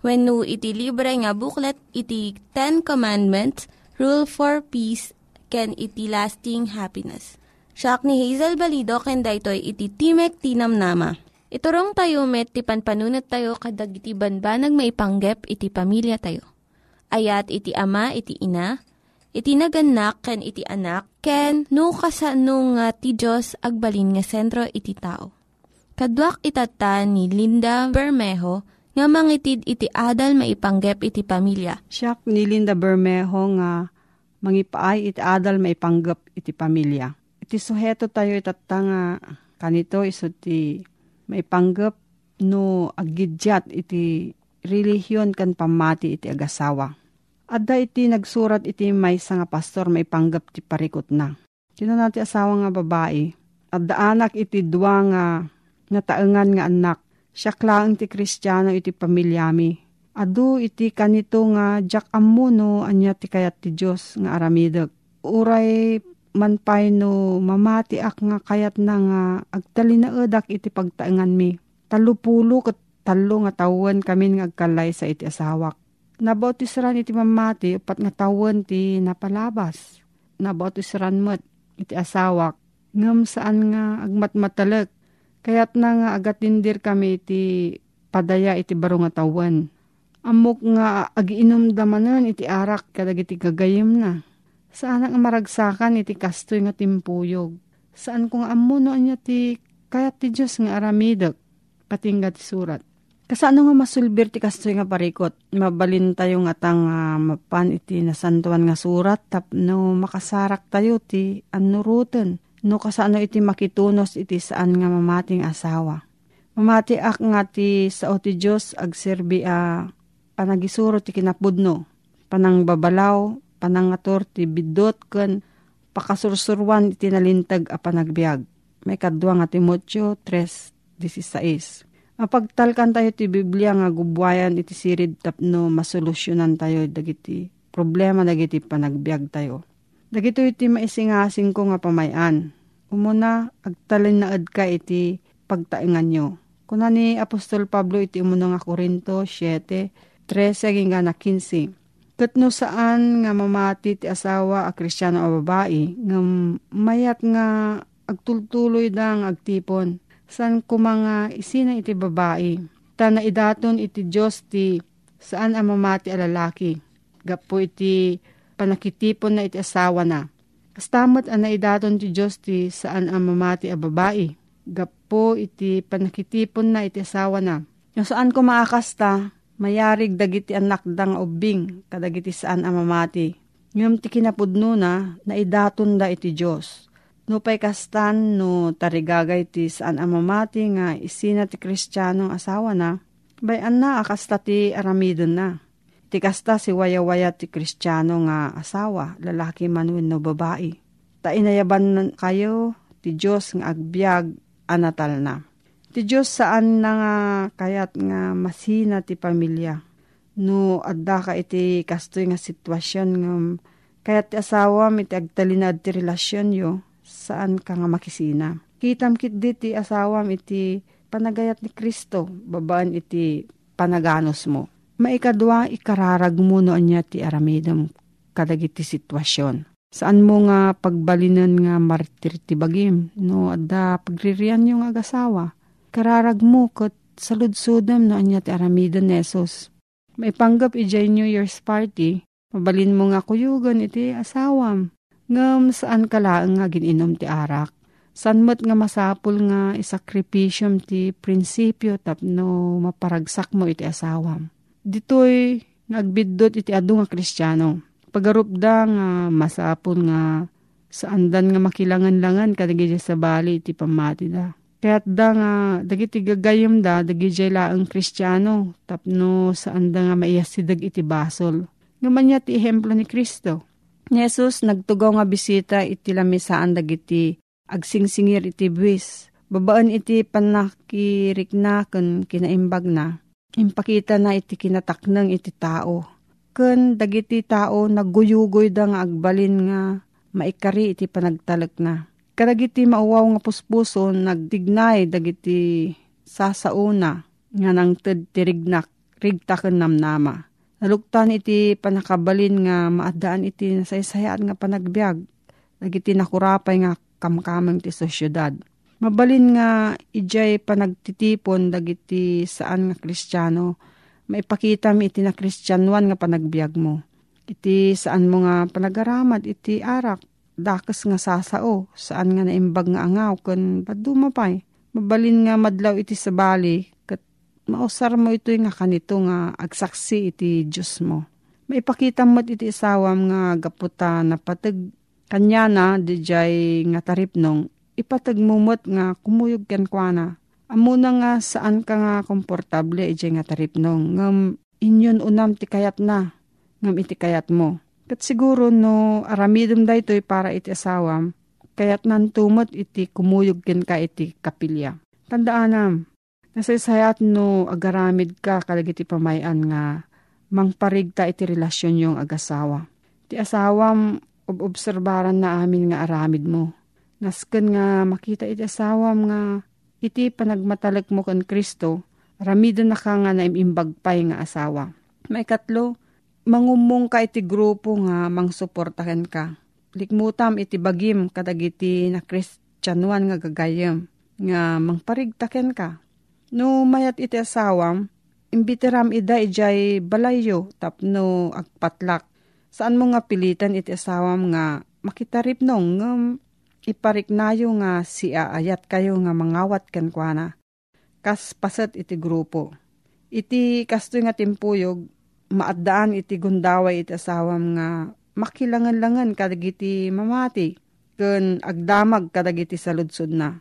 When no iti libre nga booklet, iti Ten Commandments, Rule for Peace, can iti lasting happiness. Siya ni Hazel Balido, ken daytoy iti Timek Tinamnama. Iturong tayo met, ti panpanunat tayo, kadag iti banbanag maipanggep, iti pamilya tayo. Ayat iti ama, iti ina, iti naganak, ken iti anak, ken no kasano nga ti Diyos agbalin nga sentro iti tao. Kaduak itata ni Linda Bermejo nga mangitid iti adal maipanggep iti pamilya. Siya ni Linda Bermejo nga mangipaay iti adal maipanggap iti pamilya. Iti suheto tayo itata nga kanito iso ti maipanggap no agidyat iti relihiyon kan pamati iti agasawa. Adda iti nagsurat iti may nga pastor maipanggap ti parikot na. Sino nati asawa nga babae. Adda anak iti dua nga nataengan nga anak. Siya klaang ti kristyano iti pamilyami. Adu iti kanito nga jak amuno anya ti kayat ti Diyos nga aramidek. Uray manpay no mamati ak nga kayat na nga agtalinaedak iti pagtaengan mi. Talupulo kat talo nga tawen kami nga agkalay sa iti asawak. Nabautisran iti mamati upat nga tawen ti napalabas. Nabautisran mo't iti asawak. Ngam saan nga agmatmatalag. Kayat na nga agatindir kami iti padaya iti baro nga tawen. Amok nga agiinom damanan iti arak kadag iti gagayim na. Saan nga maragsakan iti kastoy nga timpuyog. Saan kung amuno anya ti kayat ti Diyos nga aramidek. Katingga ti surat. Kasano nga masulbir ti kastoy nga parikot. Mabalin tayo nga tang uh, mapan iti nasantuan nga surat tapno makasarak tayo ti anuruten. No kasano iti makitunos iti saan nga mamating asawa. Mamati ak nga ti sao ti Diyos agserbi a panagisuro ti kinapudno. Panang babalaw, panangator ti bidot ken pakasursurwan iti nalintag a panagbiag. May kadwa nga Timotyo 3.16 Mapagtalkan tayo ti Biblia nga gubwayan iti sirid tapno masolusyonan tayo dagiti problema dagiti panagbiag tayo. Dagito iti maisingasing ko nga pamayan. Umuna, agtalin na ka iti pagtaingan nyo. Kuna ni Apostol Pablo iti umuna nga Korinto 7, 13 nga na 15. Kat no saan nga mamati ti asawa a kristyano o babae, nga mayat nga agtultuloy dang agtipon san kumanga isina iti babae. Ta naidaton iti Diyos ti saan ang mamati a lalaki. Gapo iti panakitipon na iti asawa na. Kastamot ang naidaton ti Diyos ti saan ang mamati a babae. Gapo iti panakitipon na iti asawa na. Yung saan ko maakasta, mayarig dagiti anak dang ubing kadagiti saan ang mamati. Ngam ti kinapudno na, naidaton da iti Diyos. No pay kastan no tarigagay ti saan amamati nga isina ti kristyanong asawa na, bayan na akasta ti aramidon na. Ti kasta si waya-waya ti kristyano nga asawa, lalaki man no babae. Ta inayaban kayo ti Diyos nga agbyag anatal na. Ti Diyos saan na nga kayat nga masina ti pamilya. No adda ka iti kastoy nga sitwasyon nga kayat ti asawa iti agtalinad ti relasyon yo saan ka nga makisina. Kitam kit di ti asawam iti panagayat ni Kristo, babaan iti panaganos mo. Maikadwa, ikararag mo no anya ti aramidam kadagiti sitwasyon. Saan mo nga pagbalinan nga martir ti bagim, no adda pagririan yung agasawa. Kararag mo kat saludsudam no anya ti aramidan nesos. Maipanggap ijay New Year's party, mabalin mo nga kuyugan iti asawam. Ngam saan kalaang nga gininom ti arak. Sanmat nga masapul nga isakripisyum ti prinsipyo tapno maparagsak mo iti asawam ditoy nagbiddot iti adu nga kristyano. Pagarupda nga masapon nga saandan nga makilangan-langan kadagiti sa bali iti pamati da. Kaya't da nga dagiti gagayom da dagiti laang kristyano tapno saan da nga maiyasidag iti basol. Ngaman niya ti ehemplo ni Kristo. Ni Jesus nagtugaw nga bisita iti lamisaan dagiti agsingsingir iti buwis. Babaan iti panakiriknaken kinaimbag na Impakita na iti kinataknang iti tao. Ken dagiti tao nagguyugoy da nga agbalin nga maikari iti panagtalek na. Kadagiti mauwaw nga puspuso nagtignay dagiti sasauna nga nang ted tirignak rigtaken namnama. Naluktan iti panakabalin nga maadaan iti nasaysayaan nga panagbiag. Dagiti nakurapay nga kamkamang ti sosyudad Mabalin nga ijay panagtitipon dagiti saan nga kristyano, maipakita mi iti na kristyanuan nga panagbiag mo. Iti saan mo nga panagaramad iti arak, dakas nga sasao, saan nga naimbag nga angaw, kan padumapay. Mabalin nga madlaw iti sabali, kat mausar mo ito nga kanito nga agsaksi iti Diyos mo. Maipakita mo iti isawam nga gaputa na patag kanya na dijay nga taripnong ipatagmumot nga kumuyog ken kwa na. Amo nga saan ka nga komportable ije nga taripnong. Ngam inyon unam ti kayat na. Ngam iti kayat mo. Kat siguro no aramidom da ito'y para iti asawam. Kayat nan tumot iti kumuyog ken ka iti kapilya. Tandaanam. Nasaysayat no agaramid ka kalagiti pamayan nga mangparigta iti relasyon yung agasawa. Ti asawam obserbaran na amin nga aramid mo Nasken nga makita iti asawam nga iti panagmatalek mo kan Kristo, ramido na ka nga naimimbagpay nga asawa. May katlo, mangumong ka iti grupo nga mangsuportahan ka. Likmutam iti bagim kadagiti na kristyanuan nga gagayam nga mangparigtaken ka. No mayat iti asawam, imbitiram ida ijay balayo tapno agpatlak. Saan mo nga pilitan iti asawam nga makitarip nong ipariknayo nga si aayat kayo nga mangawat kenkwana. Kas paset iti grupo. Iti kasto nga timpuyog, maadaan iti gundaway iti asawam nga makilangan-langan kadagiti mamati, ken agdamag kadagiti saludsod na.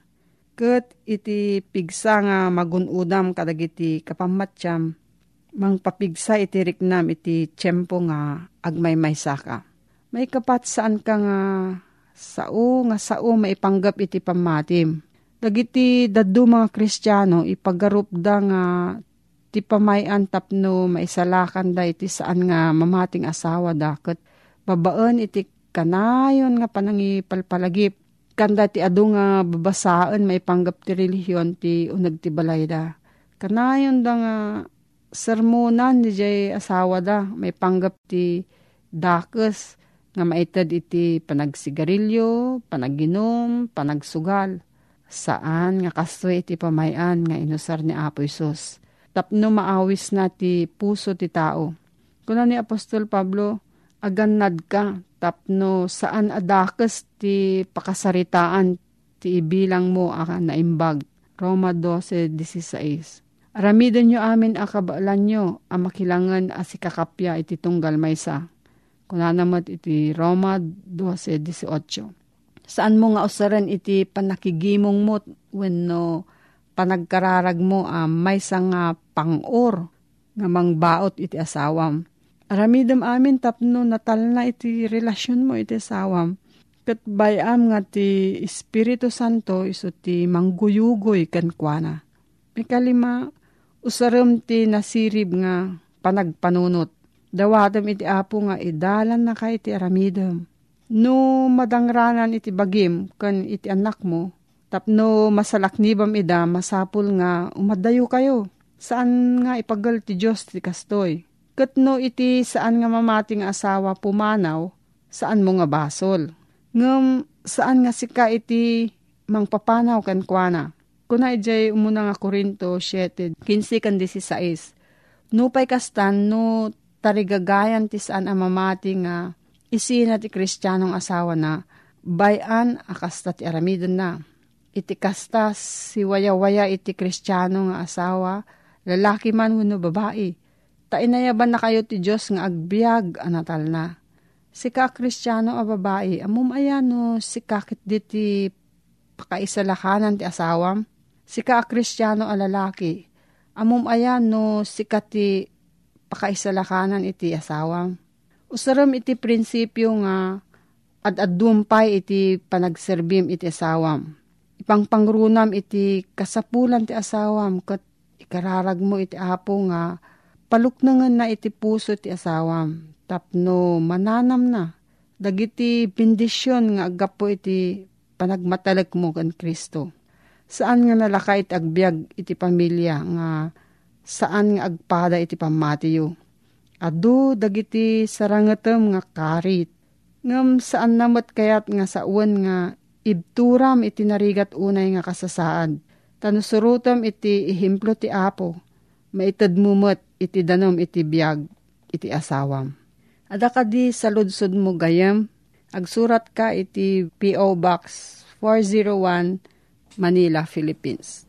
Ket iti pigsa nga magunudam kadagiti kapamatyam, mangpapigsa iti riknam iti tiyempo nga agmay-may saka. May kapat saan ka nga sao nga sao maipanggap iti pamatim. Dagiti daddu mga kristyano ipagarup da nga ti pamayan tapno maisalakan da iti saan nga mamating asawa daket babaan iti kanayon nga panangipalpalagip kanda ti adu nga babasaan maipanggap ti relihiyon ti unag ti balay da. Kanayon da nga sermonan di jay asawa da may panggap ti dakes nga maitad iti panagsigarilyo, panaginom, panagsugal. Saan nga kastoy iti pamayan nga inusar ni Apo Isos. Tapno maawis na ti puso ti tao. Kuna ni Apostol Pablo, agannad ka, tapno saan adakes ti pakasaritaan ti ibilang mo aka naimbag. Roma 12.16 Aramidon nyo amin akabalan nyo, ang makilangan asikakapya iti tunggal maysa Kunanamat iti Roma 12.18. Saan mo nga usaran iti panakigimong mo wenno panagkararag mo um, may nga pangor nga mangbaot iti asawam. Aramidam amin tapno natal na iti relasyon mo iti asawam. Kat bayam nga ti Espiritu Santo iso ti mangguyugoy kankwana. Ikalima, usaram ti nasirib nga panagpanunot. Dawatam iti apo nga idalan na ka iti aramidam No madangranan iti bagim kan iti anak mo, tapno masalaknibam ida masapul nga umadayo kayo. Saan nga ipagal ti Diyos ti kastoy? Kat no iti saan nga mamating asawa pumanaw, saan mo nga basol? Ngam saan nga sika iti mangpapanaw kan kuana? Kuna ijay umuna nga Korinto 7, 15 kan 16. Nupay kastan no tarigagayan ti saan amamati nga isina ti kristyanong asawa na bayan akasta ti aramidon na. Iti kasta si waya-waya iti kristyano nga asawa, lalaki man wano babae. Ta inayaban na kayo ti Diyos nga agbyag anatal na. Si ka kristyano a babae, amum ayano si kakit diti pakaisalakanan ti asawam. Si ka kristyano a lalaki, amum ayano si ti pakaisalakanan iti asawam Usaram iti prinsipyo nga at adumpay iti panagserbim iti asawam. Ipangpangrunam iti kasapulan ti asawam kat ikararag mo iti apo nga paluknangan na iti puso ti asawam. Tapno mananam na. Dagiti bendisyon nga agapo iti panagmatalag mo kan Kristo. Saan nga nalakay iti agbyag iti pamilya nga saan nga agpada iti pamatiyo Adu dagiti sarangatem nga karit. Ngam saan namot kayat nga sa uwan nga ibturam iti narigat unay nga kasasaad. Tanusurutam iti ihimplo ti apo. Maitad mumot iti danom iti biyag iti asawam. Ada ka di sa ludsod mo gayam. Agsurat ka iti P.O. Box 401 Manila, Philippines.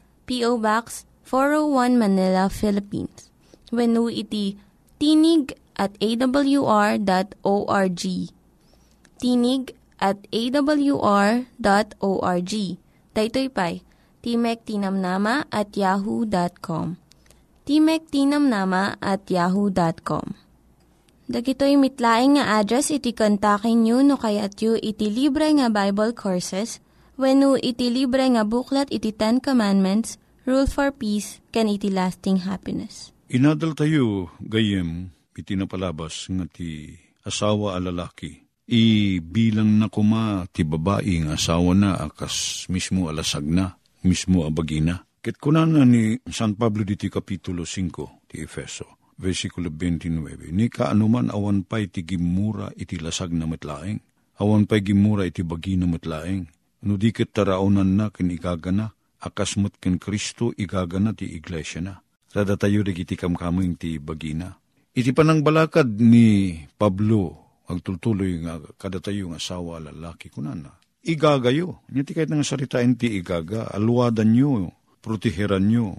P.O. Box 401 Manila, Philippines. When iti tinig at awr.org. Tinig at awr.org. Daytoy pay, Timek Tinamnama at yahoo.com. Timek Tinamnama at yahoo.com. Dagitoy mitlaing nga address iti kontakin nyo no kayat yu iti libre nga Bible Courses when iti libre nga buklat iti Ten Commandments, Rule for Peace, can iti lasting happiness. Inadal tayo, gayem, iti napalabas nga ti asawa a lalaki. Ibilang na kuma ti babae nga asawa na akas mismo alasag na, mismo abagina. Ket kunana ni San Pablo diti Kapitulo 5 ti Efeso, versikulo 29, ni kaanuman awan pa'y ti gimura iti lasag na matlaeng, awan pa'y gimura iti bagina matlaeng, No di ket taraunan na ken igagana, akasmut ken Kristo igagana ti iglesia na. Rada tayo dagiti kamkaming ti bagina. Iti panang balakad ni Pablo, agtultuloy nga kada tayo nga asawa lalaki kunana. Igagayo. Ngiti kahit nga saritain ti igaga, aluwadan nyo, proteheran nyo,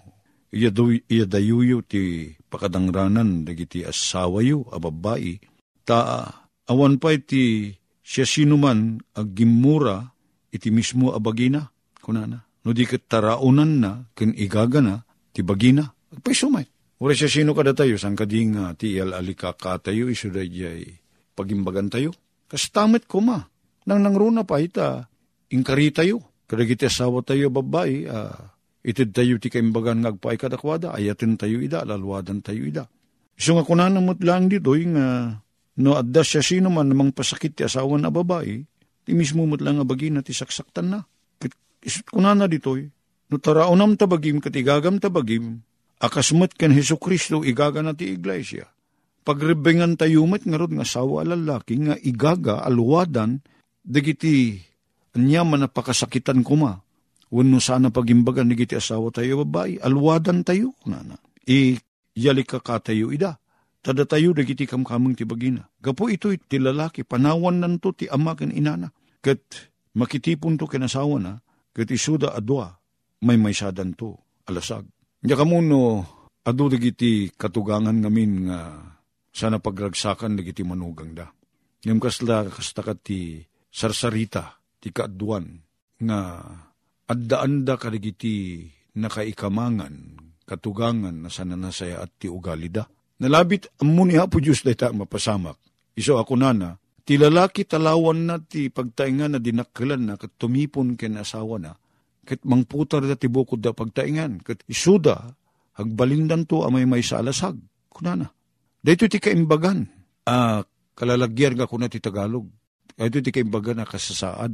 iyadayuyo ti pakadangranan dagiti asawa yo, ababai, ta awan pa iti siya sinuman aggimura iti mismo a bagina, kunana. No di kat taraunan na, ken igagana, ti bagina, agpay sumay. Ura siya sino kada tayo, sang kading uh, ti alika ka tayo, iso da pagimbagan tayo. Kas tamit ko ma, nang nangruna pa ita, inkari tayo. Kada kita asawa tayo babae, uh, itid tayo ti kaimbagan ngagpaay kadakwada, ayatin tayo ida, lalwadan tayo ida. So nga kunanan mo't lang dito, yung uh, no adda siya sino man namang pasakit ti asawa na babae, Ti mismo mo't lang abagin na ti saksaktan na. Isut ko na ditoy. No taraonam tabagim kat igagam tabagim, akasmat kan Heso Kristo igaga na ti iglesia. pagrebengan tayo met nga rod nga asawa lalaki nga igaga aluwadan dagiti anya man napakasakitan kuma wenno sana pagimbagan dagiti asawa tayo babae. Aluwadan tayo nana i yali ka ka tayo ida. Tada tayo dagiti kamkameng ti bagina. Gapo ito ti lalaki panawan nanto ti ama ken inana ket makitipon to ken asawa na ket isuda adwa may maysadan to alasag nya kamuno adu dagiti katugangan ngamin nga sana pagragsakan dagiti manugang da. Ngem kasla kastakat ti sarsarita ti kaadwan nga addaan da kadagiti nakaikamangan katugangan na sana nasaya at ti ugali da. Nalabit ammo ni Apo Diyos dayta mapasamak. Iso ako nana, ti lalaki talawan na ti pagtaingan na dinakkelan na kat tumipon ken asawa na, ket mangputar da ti bukod da pagtaingan, ket isuda, hagbalindan to amay may sa alasag. Kunana, Dito ti kaimbagan, ah, kalalagyan ka kuna ti Tagalog. Dito ti kaimbagan na kasasaad.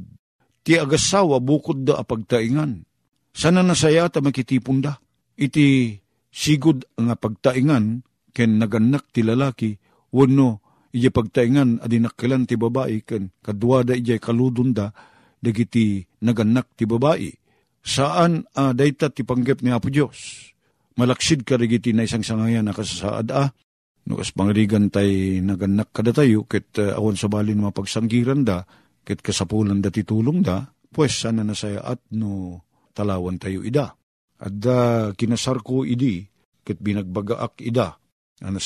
Ti agasawa bukod da apagtaingan. Sana nasaya ta makitipon da. Iti sigod nga pagtaingan ken naganak ti lalaki wano iya pagtaingan adinakkilan ti babae ken kadwada iya kaludon da dagiti naganak ti babae. Saan uh, dayta ti panggep ni Apo Diyos? Malaksid ka dagiti na isang sangayan na kasasaad ah, No, pangrigan tay naganak kada tayo, ket uh, awan sa bali na mapagsanggiran da, ket kasapulan da titulong da, pues sana na saya at no talawan tayo ida. At da kinasar ko idi, ket binagbagaak ida, ana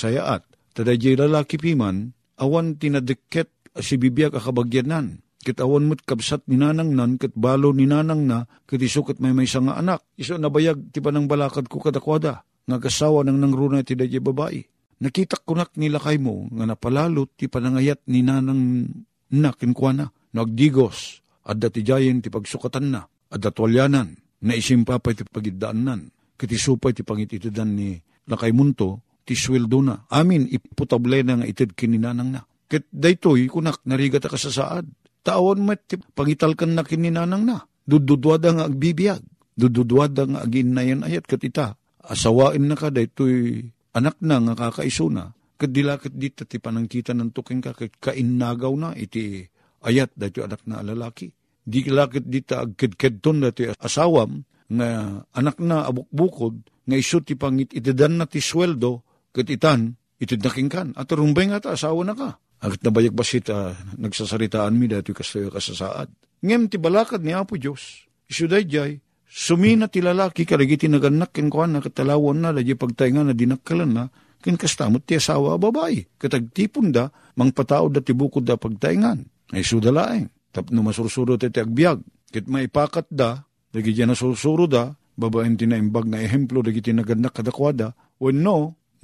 saya at, tada jay lalaki piman, awan tinadeket si bibiyag akabagyanan, ket awan mo't kabsat ni nanang nan, ket balo ni nanang na, ket iso ket may may nga anak, iso nabayag ti panang balakad ko kadakwada, nga kasawa ng nangruna ti dayjay babae. Nakita ko nak nila mo, nga napalalot ti panangayat ni nanang na kinkwana, nagdigos, at dati jayen ti pagsukatan na, at datwalyanan, na isimpa pa ti pagidaanan, kiti supay ti pangititidan ni lakay munto, ti sweldo na. Amin, iputable na nga itid kininanang na. Ket daytoy kunak narigat ka sa saad. Taon met ti pangitalkan na kininanang na. Dududwada nga agbibiyag. Dududwada nga aginayan ayat kat ita. Asawain na ka daytoy anak na nga kakaiso na, kadilakit dita ti panangkita ng tuking ka, kainagaw na iti ayat dati anak na lalaki. Di lakit dita agkid-kidton dati asawam, nga anak na abukbukod, nga iso ti pangit itidan na ti sweldo, kat itan, itidaking kan. At rumbay nga ta, asawa na ka. Agit nabayag ba sita, nagsasaritaan mi dati kasayo kasasaad. Ngem ti balakad ni Apo Diyos, iso jay, Sumina ti lalaki karigiti naganak ken kuan na katalawan na dadya pagtainga na dinakkalan na ken kastamot ti asawa babae. Katagtipon da mangpatao da ti bukod da pagtaingan. Ay sudalaeng. Tapno masursuro ti agbyag. Kit maipakat da, dagiti na sursuro da, babaen ti naimbag na ehemplo dagiti naganak kadakwada. When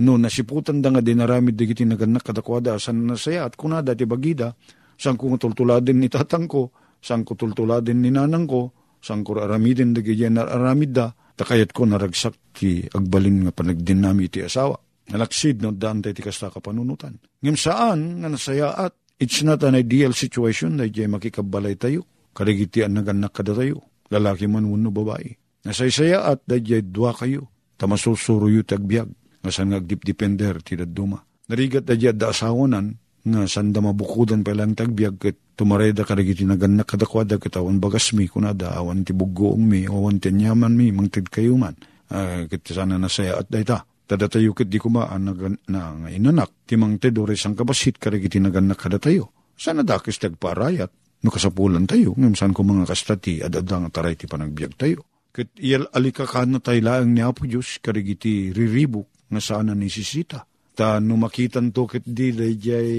no, nasiputan da nga dinaramid dagiti naganak kadakwada asan nasaya at kunada ti bagida, sang kung tultuladin ni tatang ko, sang kutultuladin ni nanang ko, sangkur aramidin da gaya aramid da, takayat ko naragsak ti agbalin nga panagdinami ti asawa. Nalaksid no daan ti kasta kapanunutan. Ngem saan nga nasayaat, it's not an ideal situation na jay makikabalay tayo. Karigitian na ganak kada tayo. Lalaki man wano babae. Nasaysayaat da jay dua kayo. Tamasusuro yu tagbiag. Ngasan nga agdipdipender ti daduma. Narigat da jay da asawanan nga sanda mabukudan pa lang tagbiag ket tumareda kadagiti naganak kadakwada ket awan bagas mi kunada awan ti buggoong mi awan ti nyaman mi mangtid kayo man. Uh, ket sana nasaya at dayta. Tada tayo ket di kumaan na, na nga inanak ti mangtid ores ang kabasit kadagiti naganak kada tayo sana dakis tagparayat no kasapulan tayo ngem san ko mga kastati adadang taray ti panagbiag tayo. Ket iyal alikakan na tayo laang ni Apo Diyos kadagiti riribok nga sana ni sisita. Ta no makitan to ket di dayjay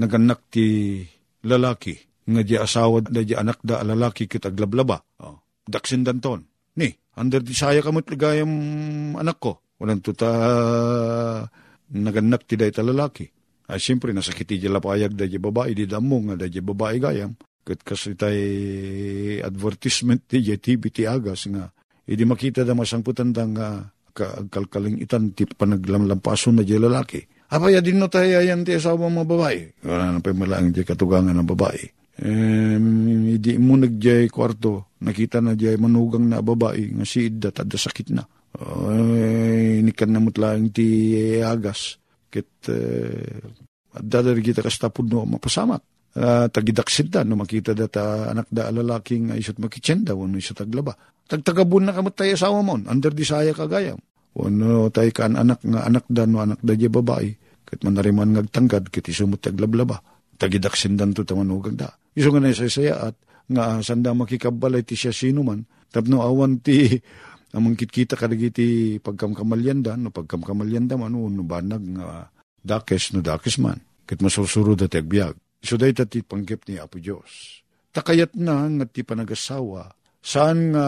naganak ti lalaki. Nga di asawa da di anak da lalaki ket aglablaba. Oh. daksin danton ni under di saya kamot ligayam anak ko. Walang tuta naganak ti day lalaki. Ay siyempre nasakiti di lapayag da di babae di damo nga da di babae gayam. Ket kasitay advertisement ti TV ti agas nga idi makita da masangputan da nga kalkaling itan ti panaglamlampaso na di lalaki. Apaya din no tayo yan ti asawa mga babae. Wala na pa malaang di katugangan ng babae. Eh, hindi mo nagjay kwarto, nakita na jay manugang na babae, nga si Idda, tada sakit na. Eh, nikan na mutlaang ti agas. Kit uh, dadari kita kastapod no mapasamak. Uh, tagidaksid da, no makita data anak da alalaking isot makitsenda, wano isot taglaba. Tagtagabun na kamot tayo asawa mo, under disaya kagayam. Wano tayo kan anak nga anak da, no anak da babae. Kit manariman ngagtanggad, kit isumot taglablaba. Tagidaksin dan to tamanugag da. Iso nga na saya at nga sanda makikabalay ti siya sino man. Tapno awan ti amang kitkita kadagiti pagkamkamalyanda, no pagkamkamalyanda man, no banag nga dakes no dakes man. Kit masursuro da agbyag. So day ti panggip ni Apo Diyos. Takayat na nga ti panagasawa, saan nga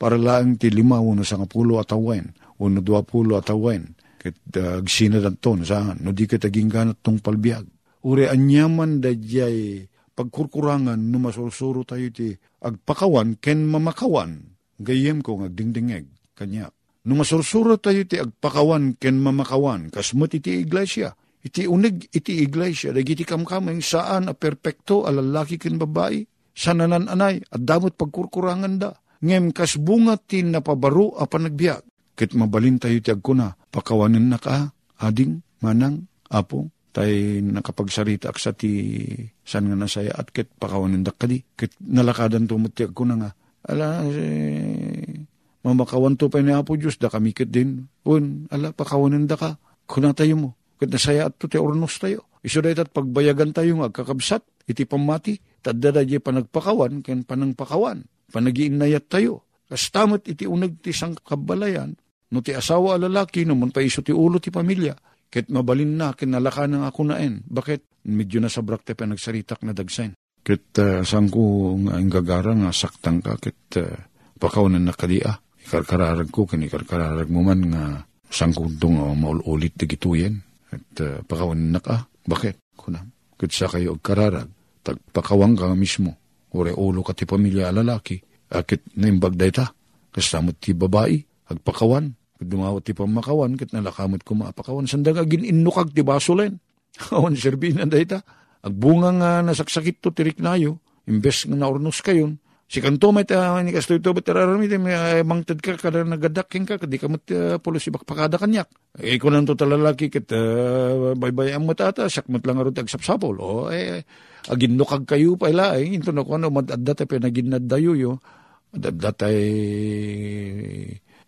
para lang ti lima uno sa ngapulo atawen, uno dua pulo atawen, kit uh, agsina danton saan, no di ka taging ganat tong palbiag. Uri anyaman da jay pagkurkurangan no masursuro tayo ti agpakawan ken mamakawan, gayem ko ngagdingdingeg kanya. No masursuro tayo ti agpakawan ken mamakawan, kasmat iti iglesia, iti unig iti iglesia, dagiti kamkameng saan a perpekto a lalaki ken babae, sa nanananay at damot pagkurkurangan da. Ngem kas bunga tin napabaro a panagbiag. Kit mabalin tayo ti agkuna, pakawanin na ka, ading, manang, apo, tay nakapagsarita ak sa ti san nga nasaya at kit pakawanin da kadi. Kit nalakadan tumati agkuna nga, ala, eh, mamakawan to pa ni Apo Diyos, da kami kit din. Un, ala, pakawanin da ka, kuna tayo mo ket nasaya at ti ornos tayo. Iso at pagbayagan tayo nga kakabsat, iti pamati, tadda di panagpakawan, ken panangpakawan, panagiinayat tayo. Kastamot iti unag ti sang kabalayan, no ti asawa lalaki, no man paiso ti ulo ti pamilya, ket mabalin na, ken nalaka ng ako naen. Bakit? Medyo na sabrak te nagsaritak na dagsain. Ket uh, sang ko nga gagara nga saktang ka, ket uh, pakawanan na kadia. Ikarkararag ko, ken ikarkararag mo man nga sang kuntong uh, maulit ti gituyen at uh, pakawan na ka. Bakit? Kunam. Kutsa kayo kararag. Tagpakawang ka mismo. Ure ulo ka ti pamilya lalaki. Akit naimbag day ta. Kasamot ti babae. Agpakawan. Dumawat ti pamakawan. Kit nalakamot ko maapakawan. Sandag agin inukag ti basulen. Awan serbinan day ta. Agbunga nga nasaksakit to tirik nayo. Imbes nga naurnos kayon Si kanto may ta ni kastoy to bet tararami te may mangted ka kada nagadaking ka kadi kamot uh, pulo si bakpakada kanyak. Eh ko nang to talalaki ket uh, baybay ang matata sakmat lang arot agsapsapol. O eh agin no kag kayo pa ila eh into no kono madadda te penagin dayo yo. Adadda tay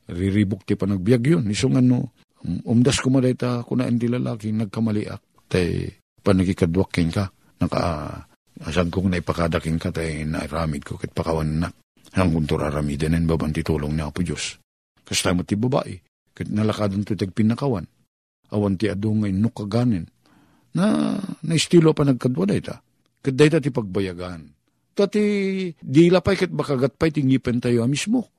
riribok ti panagbiag yun. Isong ano umdas ko madayta kuna hindi lalaki nagkamaliak tay panagikadwaking ka. Naka Asan kong naipakadaking ka tayo nairamid ko kit pakawan na. Hanggang turaramiden en baban titulong niya po Diyos. Kasta mo ti babae, kit nalakadan to tag pinakawan. Awan ti adong ngay nukaganin. Na naistilo pa nagkadwa da ita. Kit da ti pagbayagan. Tati dila pa kit bakagat pa tingipen tayo mismo.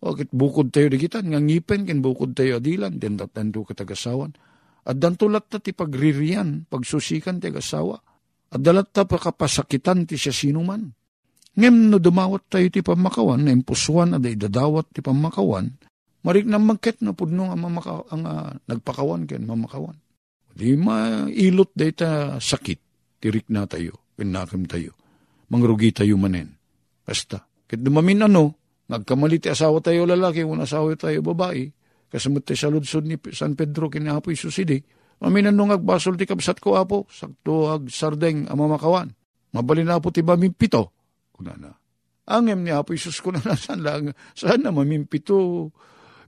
O kit bukod tayo digitan, nga ngipen kin bukod tayo adilan, den datando katagasawan. At dantulat ta ti pagririan, pagsusikan ti agasawa at dalat ta pakapasakitan ti siya sinuman. Ngem no dumawat tayo ti pamakawan, na impusuan at idadawat ti pamakawan, marik na magket na pudno ang, mamaka, ang uh, nagpakawan ken mamakawan. Di mailot day ta sakit, tirik na tayo, pinakim tayo, mangrugi tayo manen. Basta, kit dumamin ano, nagkamali ti asawa tayo lalaki, kung asawa tayo babae, kasamot tayo sa ludsod ni San Pedro kinahapoy susidi, Maminan nung agbasol ti kabsat ko apo, sakto ag sardeng amamakawan. Mabalin na po ti mamimpito. Kuna na. Angem ni Apo Isus kuna na saan lang, saan na mamimpito,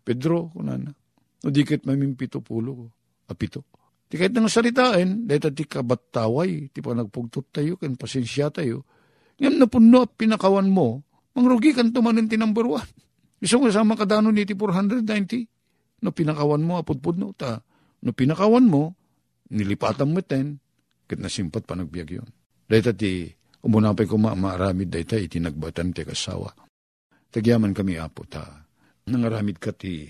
Pedro, kuna na. O dikit mamimpito pulo, apito. Di kahit nang salitain, dahil ti kabattaway, ti pa nagpugtot tayo, kan pasensya tayo. Ngayon na puno pinakawan mo, mangrugi kan tumanin ti number one. Isang kasama kadano ni ti 490, no pinakawan mo, apudpud no, ta No pinakawan mo, nilipatan mo ten, kat nasimpat pa nagbiag yun. Dahil ti, umunapay ko maaramid dahi tayo, itinagbatan ti kasawa. Tagyaman kami apo ta, nangaramid ka ti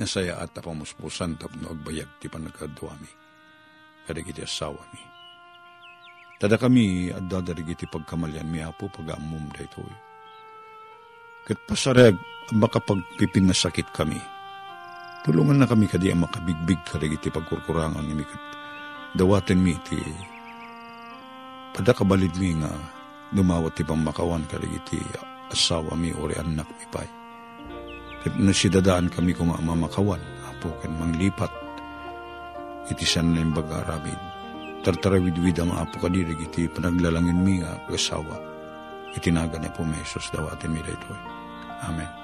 nasaya at pamuspusan tapno agbayag ti panagkaduami. Kadag iti asawa mi. Tada kami at dadarig iti pagkamalyan mi apo pag-amum da ito. Kat pasarag makapagpiping na sakit kami Tulungan na kami kadi ang makabigbig karig iti pagkurkurangan ni mikat. Dawaten mi iti padakabalid mi nga dumawat ti pamakawan karig iti asawa mi ori anak mi pay. Kat nasidadaan kami kumamamakawan, apo kan manglipat. iti san na imbaga aramid. Tartarawid-wid ang apo kadirig iti panaglalangin mi nga kasawa. Itinaga ni po mesos dawatin mi dito. Amen.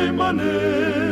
umay manen,